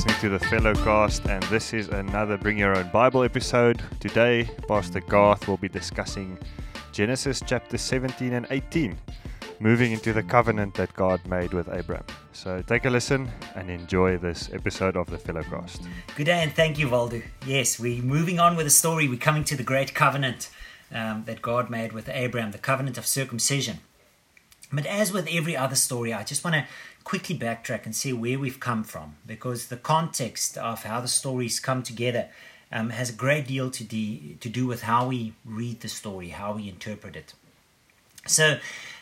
listening to the Fellowcast, and this is another Bring Your Own Bible episode. Today, Pastor Garth will be discussing Genesis chapter 17 and 18, moving into the covenant that God made with Abraham. So take a listen and enjoy this episode of the Fellowcast. Good day and thank you, Valdu. Yes, we're moving on with the story. We're coming to the great covenant um, that God made with Abraham, the covenant of circumcision. But as with every other story, I just want to quickly backtrack and see where we've come from because the context of how the stories come together um, has a great deal to, de- to do with how we read the story, how we interpret it. So,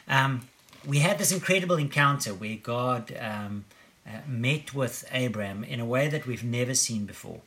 um, we had this incredible encounter where God um, uh, met with Abraham in a way that we've never seen before.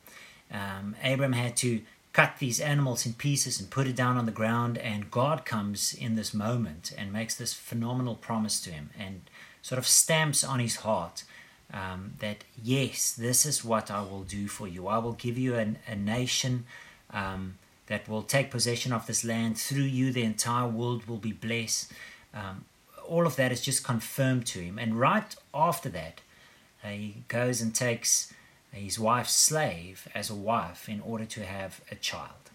Um, Abraham had to cut these animals in pieces and put it down on the ground, and God comes in this moment and makes this phenomenal promise to him and sort of stamps on his heart um, that, yes, this is what I will do for you. I will give you an, a nation um, that will take possession of this land. Through you, the entire world will be blessed. Um, all of that is just confirmed to him. And right after that, uh, he goes and takes his wife's slave as a wife in order to have a child.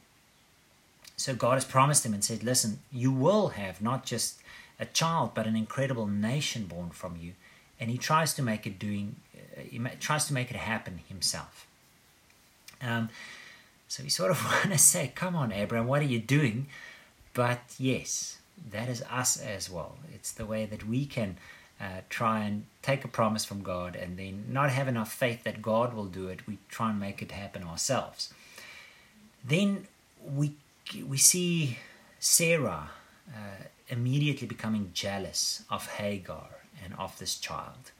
So God has promised him and said, Listen, you will have not just a child, but an incredible nation born from you. And he tries to make it doing, uh, he tries to make it happen himself. Um, so we sort of want to say, Come on, Abraham, what are you doing? But yes, that is us as well. It's the way that we can uh, try and take a promise from God and then not have enough faith that God will do it. We try and make it happen ourselves. Then we we see Sarah uh, immediately becoming jealous of Hagar and of this child.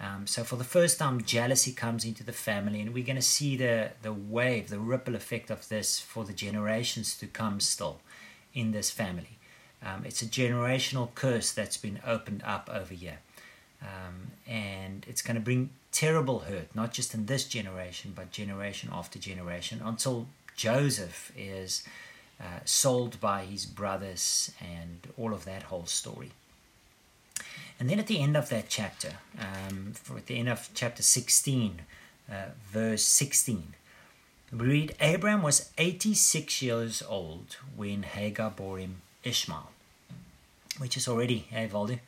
Um, so for the first time, jealousy comes into the family, and we're going to see the the wave, the ripple effect of this for the generations to come still in this family. Um, it's a generational curse that's been opened up over here. Um, and it's going to bring terrible hurt, not just in this generation, but generation after generation, until Joseph is uh, sold by his brothers and all of that whole story. And then at the end of that chapter, um, for at the end of chapter 16, uh, verse 16, we read Abraham was 86 years old when Hagar bore him Ishmael, which is already, hey Valdi,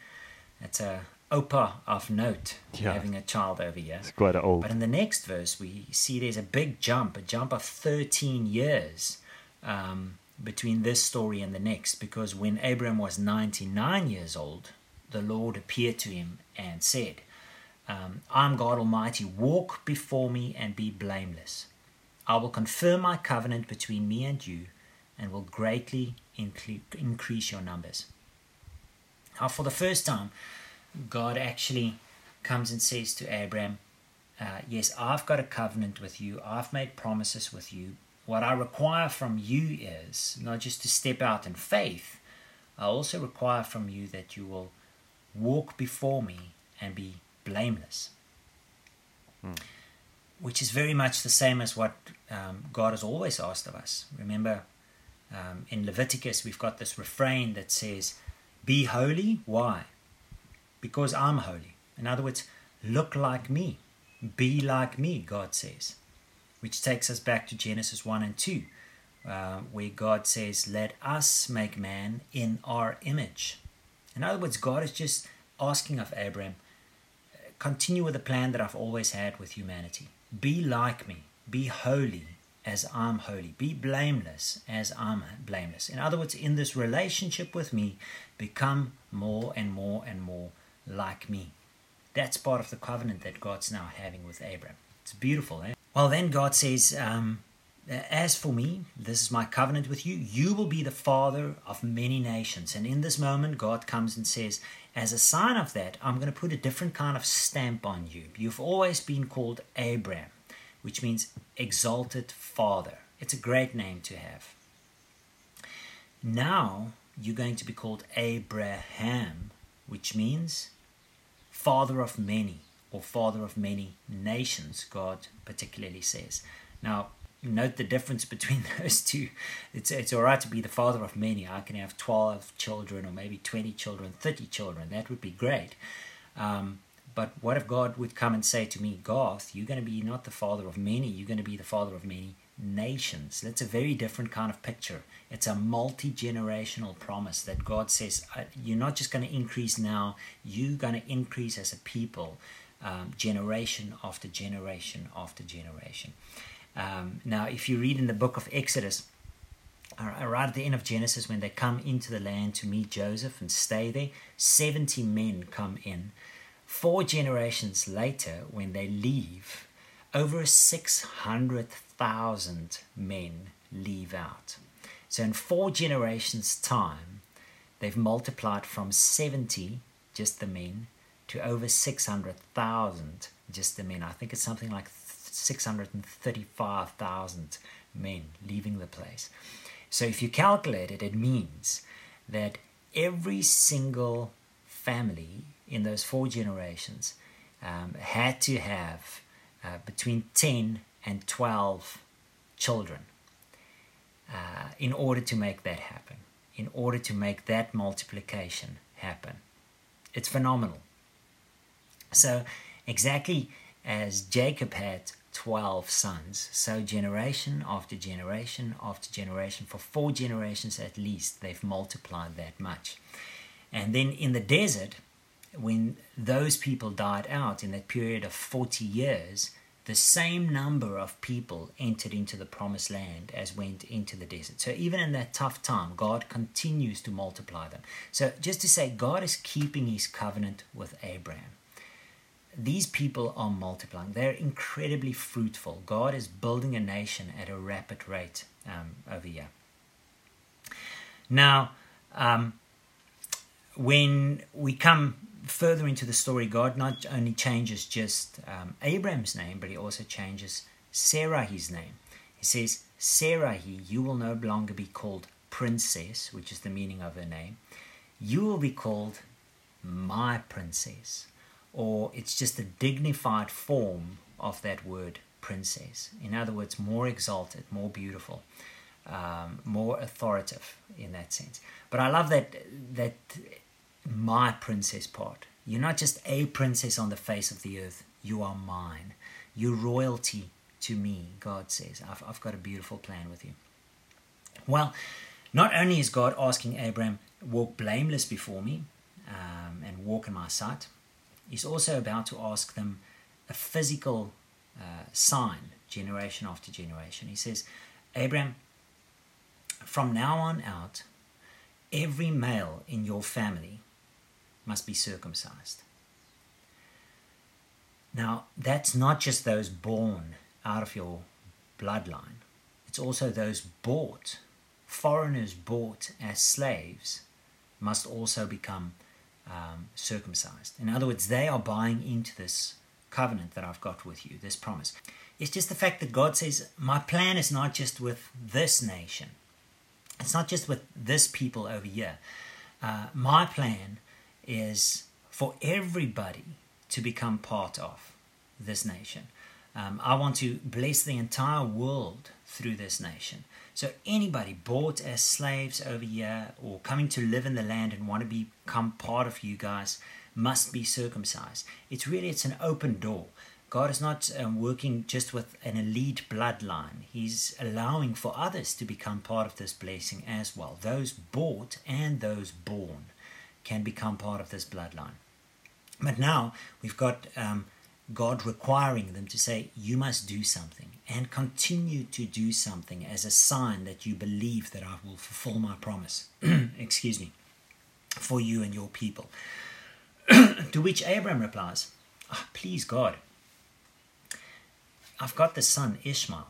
that's a opa of note Yeah. having a child over here. It's quite old. But in the next verse, we see there's a big jump, a jump of 13 years um, between this story and the next, because when Abram was 99 years old, the Lord appeared to him and said, um, I'm God Almighty, walk before me and be blameless. I will confirm my covenant between me and you and will greatly incre- increase your numbers. Now, for the first time, God actually comes and says to Abraham, uh, Yes, I've got a covenant with you, I've made promises with you. What I require from you is not just to step out in faith, I also require from you that you will walk before me and be blameless. Which is very much the same as what um, God has always asked of us. Remember, um, in Leviticus, we've got this refrain that says, Be holy. Why? Because I'm holy. In other words, look like me. Be like me, God says. Which takes us back to Genesis 1 and 2, uh, where God says, Let us make man in our image. In other words, God is just asking of Abraham, continue with the plan that I've always had with humanity. Be like me. Be holy as I'm holy. Be blameless as I'm blameless. In other words, in this relationship with me, become more and more and more like me. That's part of the covenant that God's now having with Abraham. It's beautiful, eh? Well, then God says, um, As for me, this is my covenant with you. You will be the father of many nations. And in this moment, God comes and says, As a sign of that, I'm going to put a different kind of stamp on you. You've always been called Abram, which means exalted father. It's a great name to have. Now you're going to be called Abraham, which means father of many or father of many nations, God particularly says. Now, note the difference between those two. It's, it's all right to be the father of many. I can have 12 children or maybe 20 children, 30 children. That would be great. Um, But what if God would come and say to me, Garth, you're going to be not the father of many, you're going to be the father of many nations. That's a very different kind of picture. It's a multi generational promise that God says, You're not just going to increase now, you're going to increase as a people, um, generation after generation after generation. Um, now, if you read in the book of Exodus, right at the end of Genesis, when they come into the land to meet Joseph and stay there, 70 men come in. Four generations later, when they leave, over 600,000 men leave out. So, in four generations' time, they've multiplied from 70, just the men, to over 600,000, just the men. I think it's something like 635,000 men leaving the place. So if you calculate it, it means that every single family in those four generations um, had to have uh, between 10 and 12 children uh, in order to make that happen, in order to make that multiplication happen. It's phenomenal. So, exactly as Jacob had 12 sons. So, generation after generation after generation, for four generations at least, they've multiplied that much. And then in the desert, when those people died out in that period of 40 years, the same number of people entered into the promised land as went into the desert. So even in that tough time, God continues to multiply them. So just to say, God is keeping his covenant with Abraham these people are multiplying. They're incredibly fruitful. God is building a nation at a rapid rate um, over here. Now, um, when we come further into the story, God not only changes just um, Abraham's name, but he also changes Sarah his name. He says, Sarah, he, you will no longer be called princess, which is the meaning of her name. You will be called my princess or it's just a dignified form of that word princess. In other words, more exalted, more beautiful, um, more authoritative in that sense. But I love that that my princess part. You're not just a princess on the face of the earth. You are mine. You're royalty to me, God says. I've, I've got a beautiful plan with you. Well, not only is God asking Abraham, walk blameless before me um, and walk in my sight, He's also about to ask them a physical uh, sign, generation after generation. He says, Abraham, from now on out, every male in your family must be circumcised. Now, that's not just those born out of your bloodline, it's also those bought, foreigners bought as slaves, must also become um, circumcised. In other words, they are buying into this covenant that I've got with you, this promise. It's just the fact that God says, My plan is not just with this nation, it's not just with this people over here. Uh, my plan is for everybody to become part of this nation. Um, I want to bless the entire world through this nation. So anybody bought as slaves over here or coming to live in the land and want to become part of you guys must be circumcised. It's really it's an open door. God is not um, working just with an elite bloodline. He's allowing for others to become part of this blessing as well. Those bought and those born can become part of this bloodline. But now we've got um, God requiring them to say, You must do something and continue to do something as a sign that you believe that I will fulfill my promise. Excuse me. For you and your people. to which Abraham replies, oh, Please, God, I've got the son Ishmael.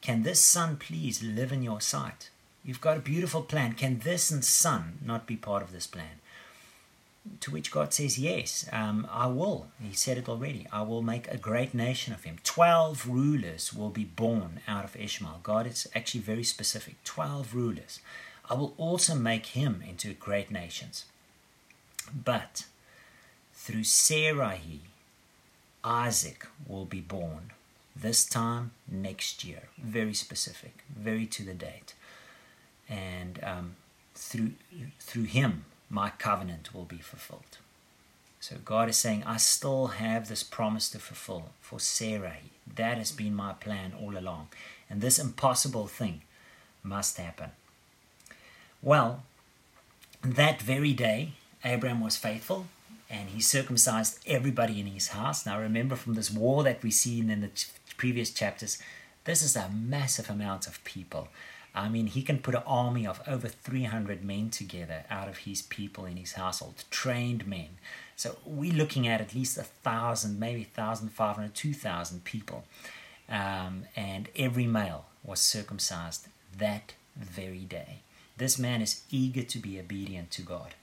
Can this son please live in your sight? You've got a beautiful plan. Can this son not be part of this plan? To which God says, Yes, um, I will. He said it already. I will make a great nation of him. Twelve rulers will be born out of Ishmael. God is actually very specific. Twelve rulers. I will also make him into great nations. But through Sarai, Isaac will be born. This time next year. Very specific, very to the date. And um, through, through him, my covenant will be fulfilled. So God is saying, I still have this promise to fulfill for Sarah. That has been my plan all along. And this impossible thing must happen. Well, that very day, Abraham was faithful and he circumcised everybody in his house. Now, remember from this war that we've seen in the previous chapters, this is a massive amount of people. I mean, he can put an army of over 300 men together out of his people in his household, trained men. So we're looking at at least a thousand, maybe 1,500, 2,000 people. Um, and every male was circumcised that very day. This man is eager to be obedient to God.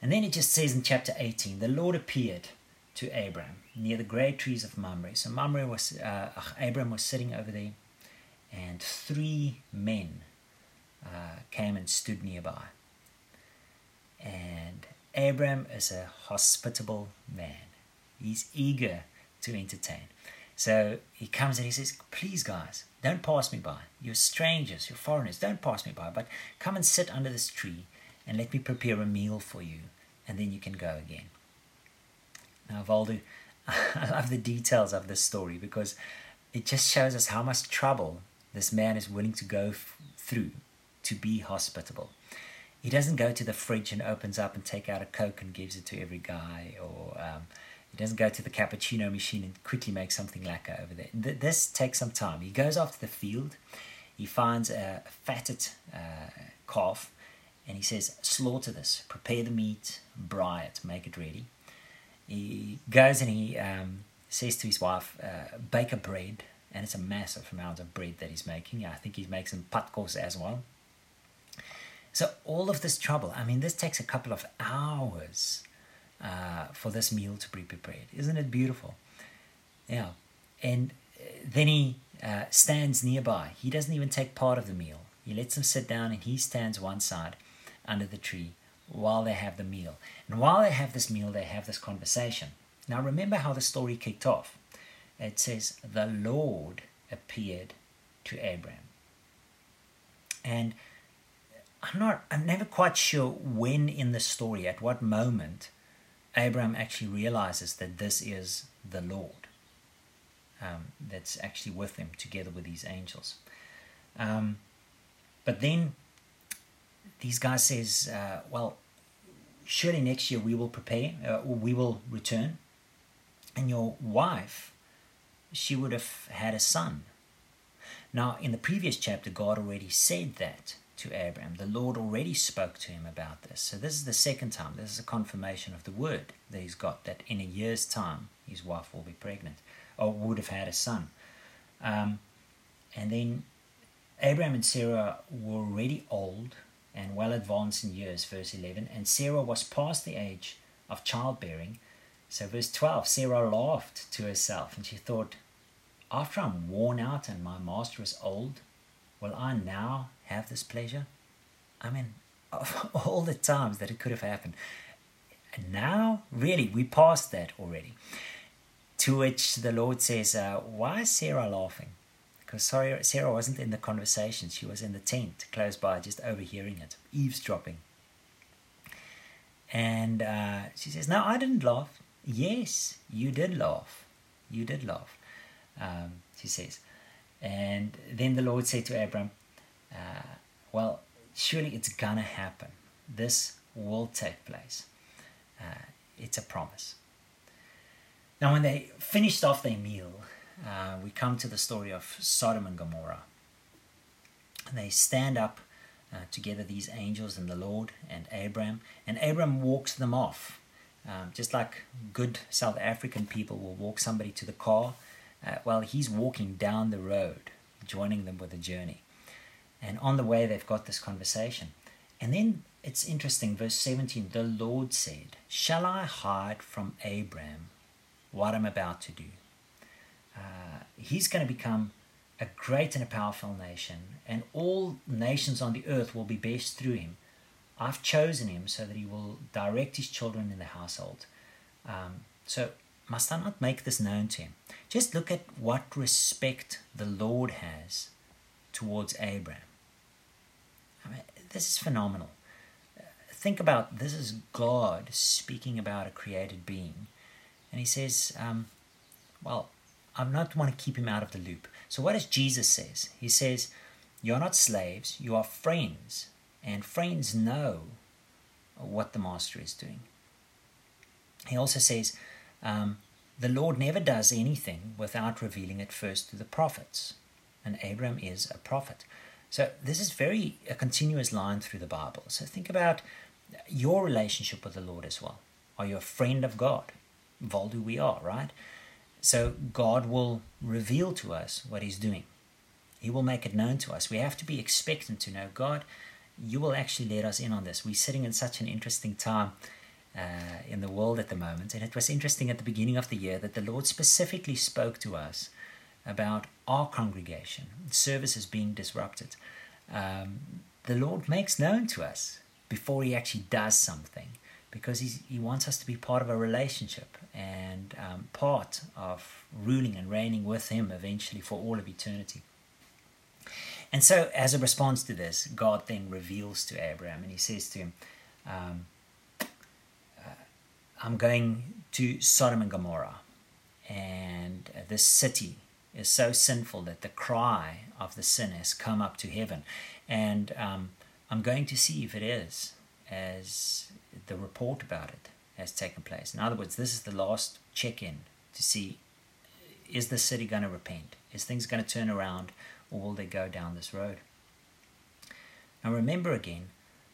And then it just says in chapter 18 the Lord appeared to Abram near the great trees of Mamre. So Mamre was, uh, Abram was sitting over there and three men uh, came and stood nearby. And Abram is a hospitable man. He's eager to entertain. So he comes and he says, Please, guys, don't pass me by. You're strangers, you're foreigners. Don't pass me by, but come and sit under this tree and let me prepare a meal for you, and then you can go again. Now, Valdu, I love the details of this story because it just shows us how much trouble this man is willing to go f- through to be hospitable. He doesn't go to the fridge and opens up and take out a Coke and gives it to every guy, or um, he doesn't go to the cappuccino machine and quickly make something lacquer over there. Th- this takes some time. He goes off to the field, he finds a fatted uh, calf, and he says, Slaughter this, prepare the meat, braai it, make it ready. He goes and he um, says to his wife, uh, Bake a bread and it's a massive amount of bread that he's making. I think he makes some patkos as well. So all of this trouble, I mean, this takes a couple of hours uh, for this meal to be prepared. Isn't it beautiful? Yeah. And uh, then he uh, stands nearby. He doesn't even take part of the meal. He lets them sit down and he stands one side under the tree while they have the meal. And while they have this meal, they have this conversation. Now, remember how the story kicked off it says, The Lord appeared to Abram. And I'm not, I'm never quite sure when in the story, at what moment, Abraham actually realizes that this is the Lord um, that's actually with him together with these angels. Um, but then these guys says, uh, well, surely next year we will prepare, uh, we will return, and your wife she would have had a son. Now, in the previous chapter, God already said that to Abraham. The Lord already spoke to him about this. So, this is the second time. This is a confirmation of the word that he's got that in a year's time his wife will be pregnant or would have had a son. Um, and then Abraham and Sarah were already old and well advanced in years, verse 11, and Sarah was past the age of childbearing so, verse 12 Sarah laughed to herself and she thought, After I'm worn out and my master is old, will I now have this pleasure? I mean, of all the times that it could have happened. And now, really, we passed that already. To which the Lord says, uh, Why is Sarah laughing? Because sorry, Sarah wasn't in the conversation. She was in the tent close by, just overhearing it, eavesdropping. And uh, she says, No, I didn't laugh. Yes, you did laugh. You did laugh, um, she says. And then the Lord said to Abram, uh, Well, surely it's gonna happen. This will take place. Uh, it's a promise. Now, when they finished off their meal, uh, we come to the story of Sodom and Gomorrah. They stand up uh, together, these angels and the Lord and Abram, and Abram walks them off um, just like good South African people will walk somebody to the car, uh, well, he's walking down the road, joining them with the journey. And on the way, they've got this conversation. And then it's interesting, verse 17 the Lord said, Shall I hide from Abram what I'm about to do? Uh, he's going to become a great and a powerful nation, and all nations on the earth will be blessed through him. I've chosen him so that he will direct his children in the household. Um, so must I not make this known to him? Just look at what respect the Lord has towards Abraham. I mean, this is phenomenal. think about this is God speaking about a created being. And he says, um, well, I'm not want to keep him out of the loop. So what does Jesus says? He says, you're not slaves, you are friends. And friends know what the master is doing. He also says, um, the Lord never does anything without revealing it first to the prophets. And Abram is a prophet. So this is very a continuous line through the Bible. So think about your relationship with the Lord as well. Are you a friend of God? Valdu, we are, right? So God will reveal to us what He's doing. He will make it known to us. We have to be expectant to know God. You will actually let us in on this. We're sitting in such an interesting time uh, in the world at the moment, and it was interesting at the beginning of the year that the Lord specifically spoke to us about our congregation, services being disrupted. Um, the Lord makes known to us before He actually does something because he's, He wants us to be part of a relationship and um, part of ruling and reigning with Him eventually for all of eternity. And so, as a response to this, God then reveals to Abraham and He says to him, um, uh, I'm going to Sodom and Gomorrah, and this city is so sinful that the cry of the sin has come up to heaven. And um, I'm going to see if it is, as the report about it has taken place. In other words, this is the last check in to see is the city going to repent? Is things going to turn around, or will they go down this road? Now, remember again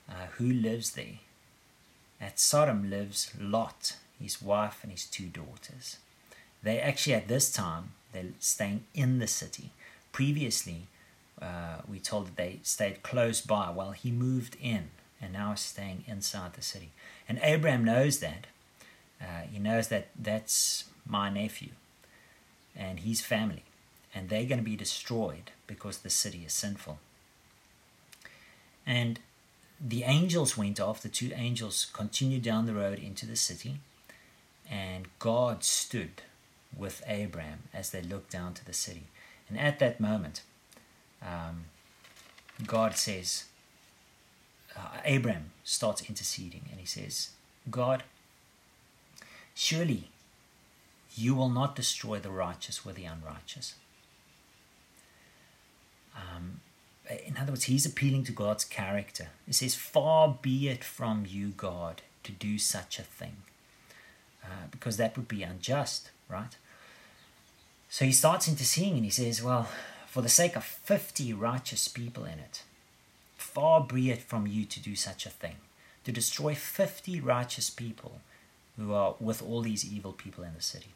uh, who lives there. At Sodom lives Lot, his wife, and his two daughters. They actually, at this time, they're staying in the city. Previously, uh, we told that they stayed close by while he moved in and now is staying inside the city. And Abraham knows that. Uh, he knows that that's my nephew and his family, and they're going to be destroyed because the city is sinful. And the angels went off, the two angels continued down the road into the city, and God stood with Abraham as they looked down to the city. And at that moment, um, God says, uh, Abraham starts interceding and he says, God, surely you will not destroy the righteous with the unrighteous. Um, in other words, he's appealing to God's character. He says, Far be it from you, God, to do such a thing, uh, because that would be unjust, right? So he starts interceding and he says, Well, for the sake of 50 righteous people in it, far be it from you to do such a thing, to destroy 50 righteous people who are with all these evil people in the city.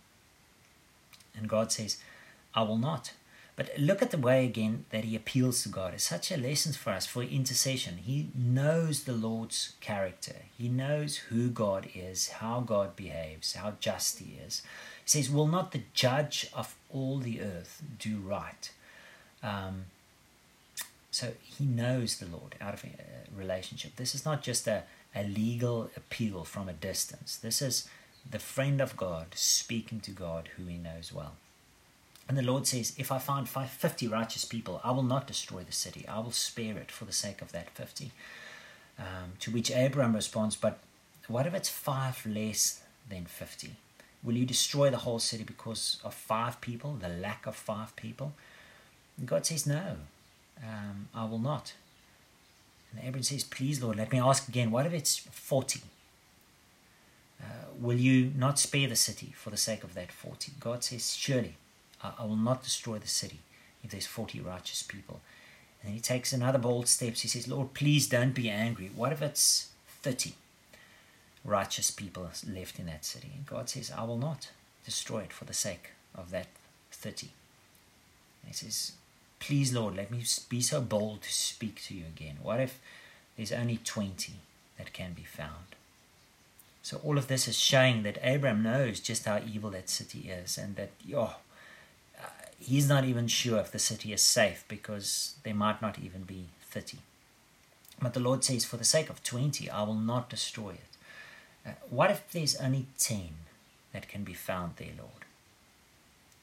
And God says, I will not. But look at the way again that he appeals to God. It's such a lesson for us for intercession. He knows the Lord's character. He knows who God is, how God behaves, how just he is. He says, Will not the judge of all the earth do right? Um, so he knows the Lord out of a relationship. This is not just a, a legal appeal from a distance. This is the friend of God speaking to God who he knows well. And the Lord says, If I find 50 righteous people, I will not destroy the city. I will spare it for the sake of that 50. Um, to which Abraham responds, But what if it's five less than 50? Will you destroy the whole city because of five people, the lack of five people? And God says, No, um, I will not. And Abraham says, Please, Lord, let me ask again, what if it's 40? Uh, will you not spare the city for the sake of that 40? God says, Surely I, will not destroy the city if there's 40 righteous people. And he takes another bold steps. He says, Lord, please don't be angry. What if it's 30 righteous people left in that city? And God says, I will not destroy it for the sake of that 30. And he says, Please, Lord, let me be so bold to speak to you again. What if there's only 20 that can be found? So, all of this is showing that Abraham knows just how evil that city is and that, oh, he's not even sure if the city is safe because there might not even be 30. But the Lord says, For the sake of 20, I will not destroy it. Uh, what if there's only 10 that can be found there, Lord?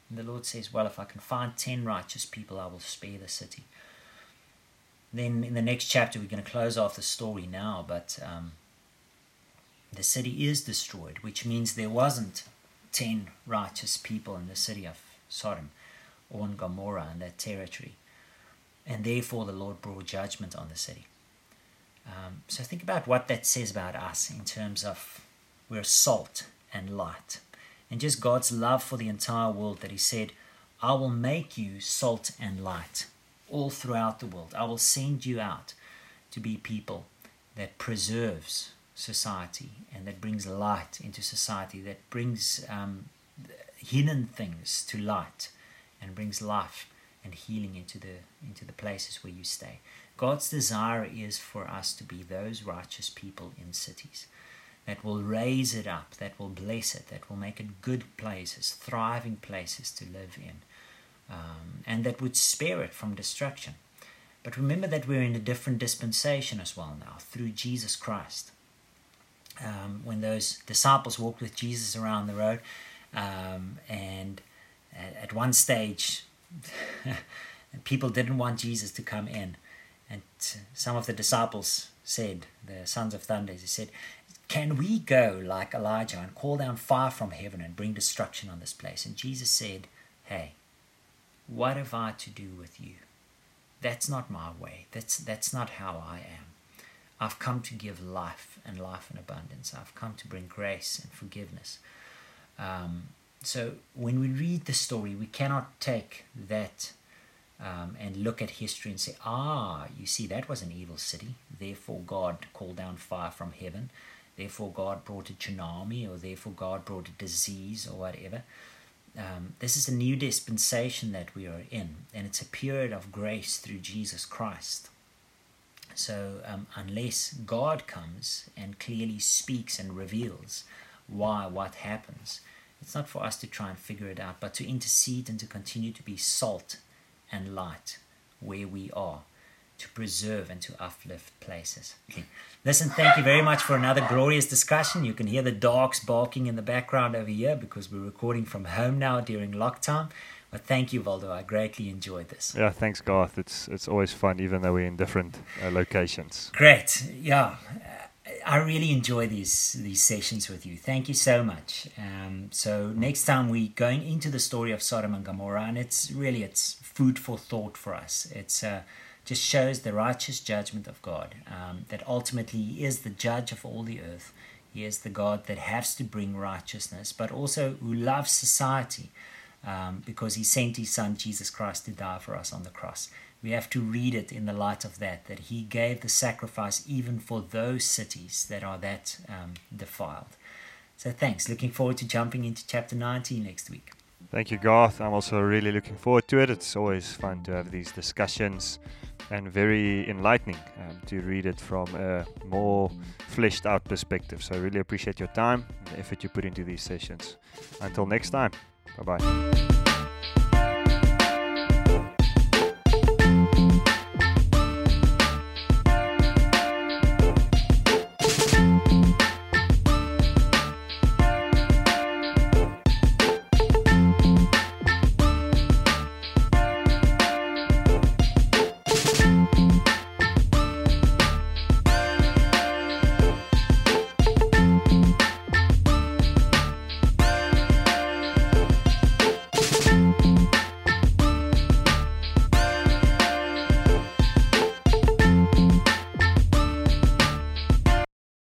And the Lord says, Well, if I can find 10 righteous people, I will spare the city. Then in the next chapter, we're going to close off the story now, but um, the city is destroyed, which means there wasn't 10 righteous people in the city of Sodom or in Gomorrah in that territory. And therefore, the Lord brought judgment on the city. Um, so think about what that says about us in terms of we're salt and light. And just God's love for the entire world that He said, I will make you salt and light all throughout the world. I will send you out to be people that preserves society and that brings light into society, that brings um, hidden things to light and brings life and healing into the into the places where you stay. God's desire is for us to be those righteous people in cities that will raise it up, that will bless it, that will make it good places, thriving places to live in, um, and that would spare it from destruction. But remember that we're in a different dispensation as well now through Jesus Christ. Um, when those disciples walked with Jesus around the road, um, and at, one stage, people didn't want Jesus to come in. And some of the disciples said, the sons of thunder, they said, Can we go like Elijah and call down fire from heaven and bring destruction on this place? And Jesus said, Hey, what have I to do with you? That's not my way. That's, that's not how I am. I've come to give life and life in abundance. I've come to bring grace and forgiveness. Um, so when we read the story, we cannot take that um, and look at history and say, ah, you see, that was an evil city. Therefore, God called down fire from heaven. Therefore, God brought a tsunami, or therefore, God brought a disease, or whatever. Um, this is a new dispensation that we are in, and it's a period of grace through Jesus Christ. So, um, unless God comes and clearly speaks and reveals why what happens, it's not for us to try and figure it out, but to intercede and to continue to be salt and light where we are, to preserve and to uplift places. Okay. Listen, thank you very much for another glorious discussion. You can hear the dogs barking in the background over here because we're recording from home now during lockdown. But thank you, Valdo. I greatly enjoyed this. Yeah, thanks, Garth. It's it's always fun, even though we're in different uh, locations. Great. Yeah, I really enjoy these these sessions with you. Thank you so much. Um, so next time we're going into the story of Sodom and Gomorrah, and it's really it's food for thought for us. It's uh, just shows the righteous judgment of God. Um, that ultimately He is the judge of all the earth. He is the God that has to bring righteousness, but also who loves society um, because he sent his son Jesus Christ to die for us on the cross. We have to read it in the light of that, that he gave the sacrifice even for those cities that are that um, defiled. So thanks. Looking forward to jumping into chapter 19 next week. Thank you, Garth. I'm also really looking forward to it. It's always fun to have these discussions and very enlightening um, to read it from a more fleshed out perspective. So I really appreciate your time and the effort you put into these sessions. Until next time. Bye bye.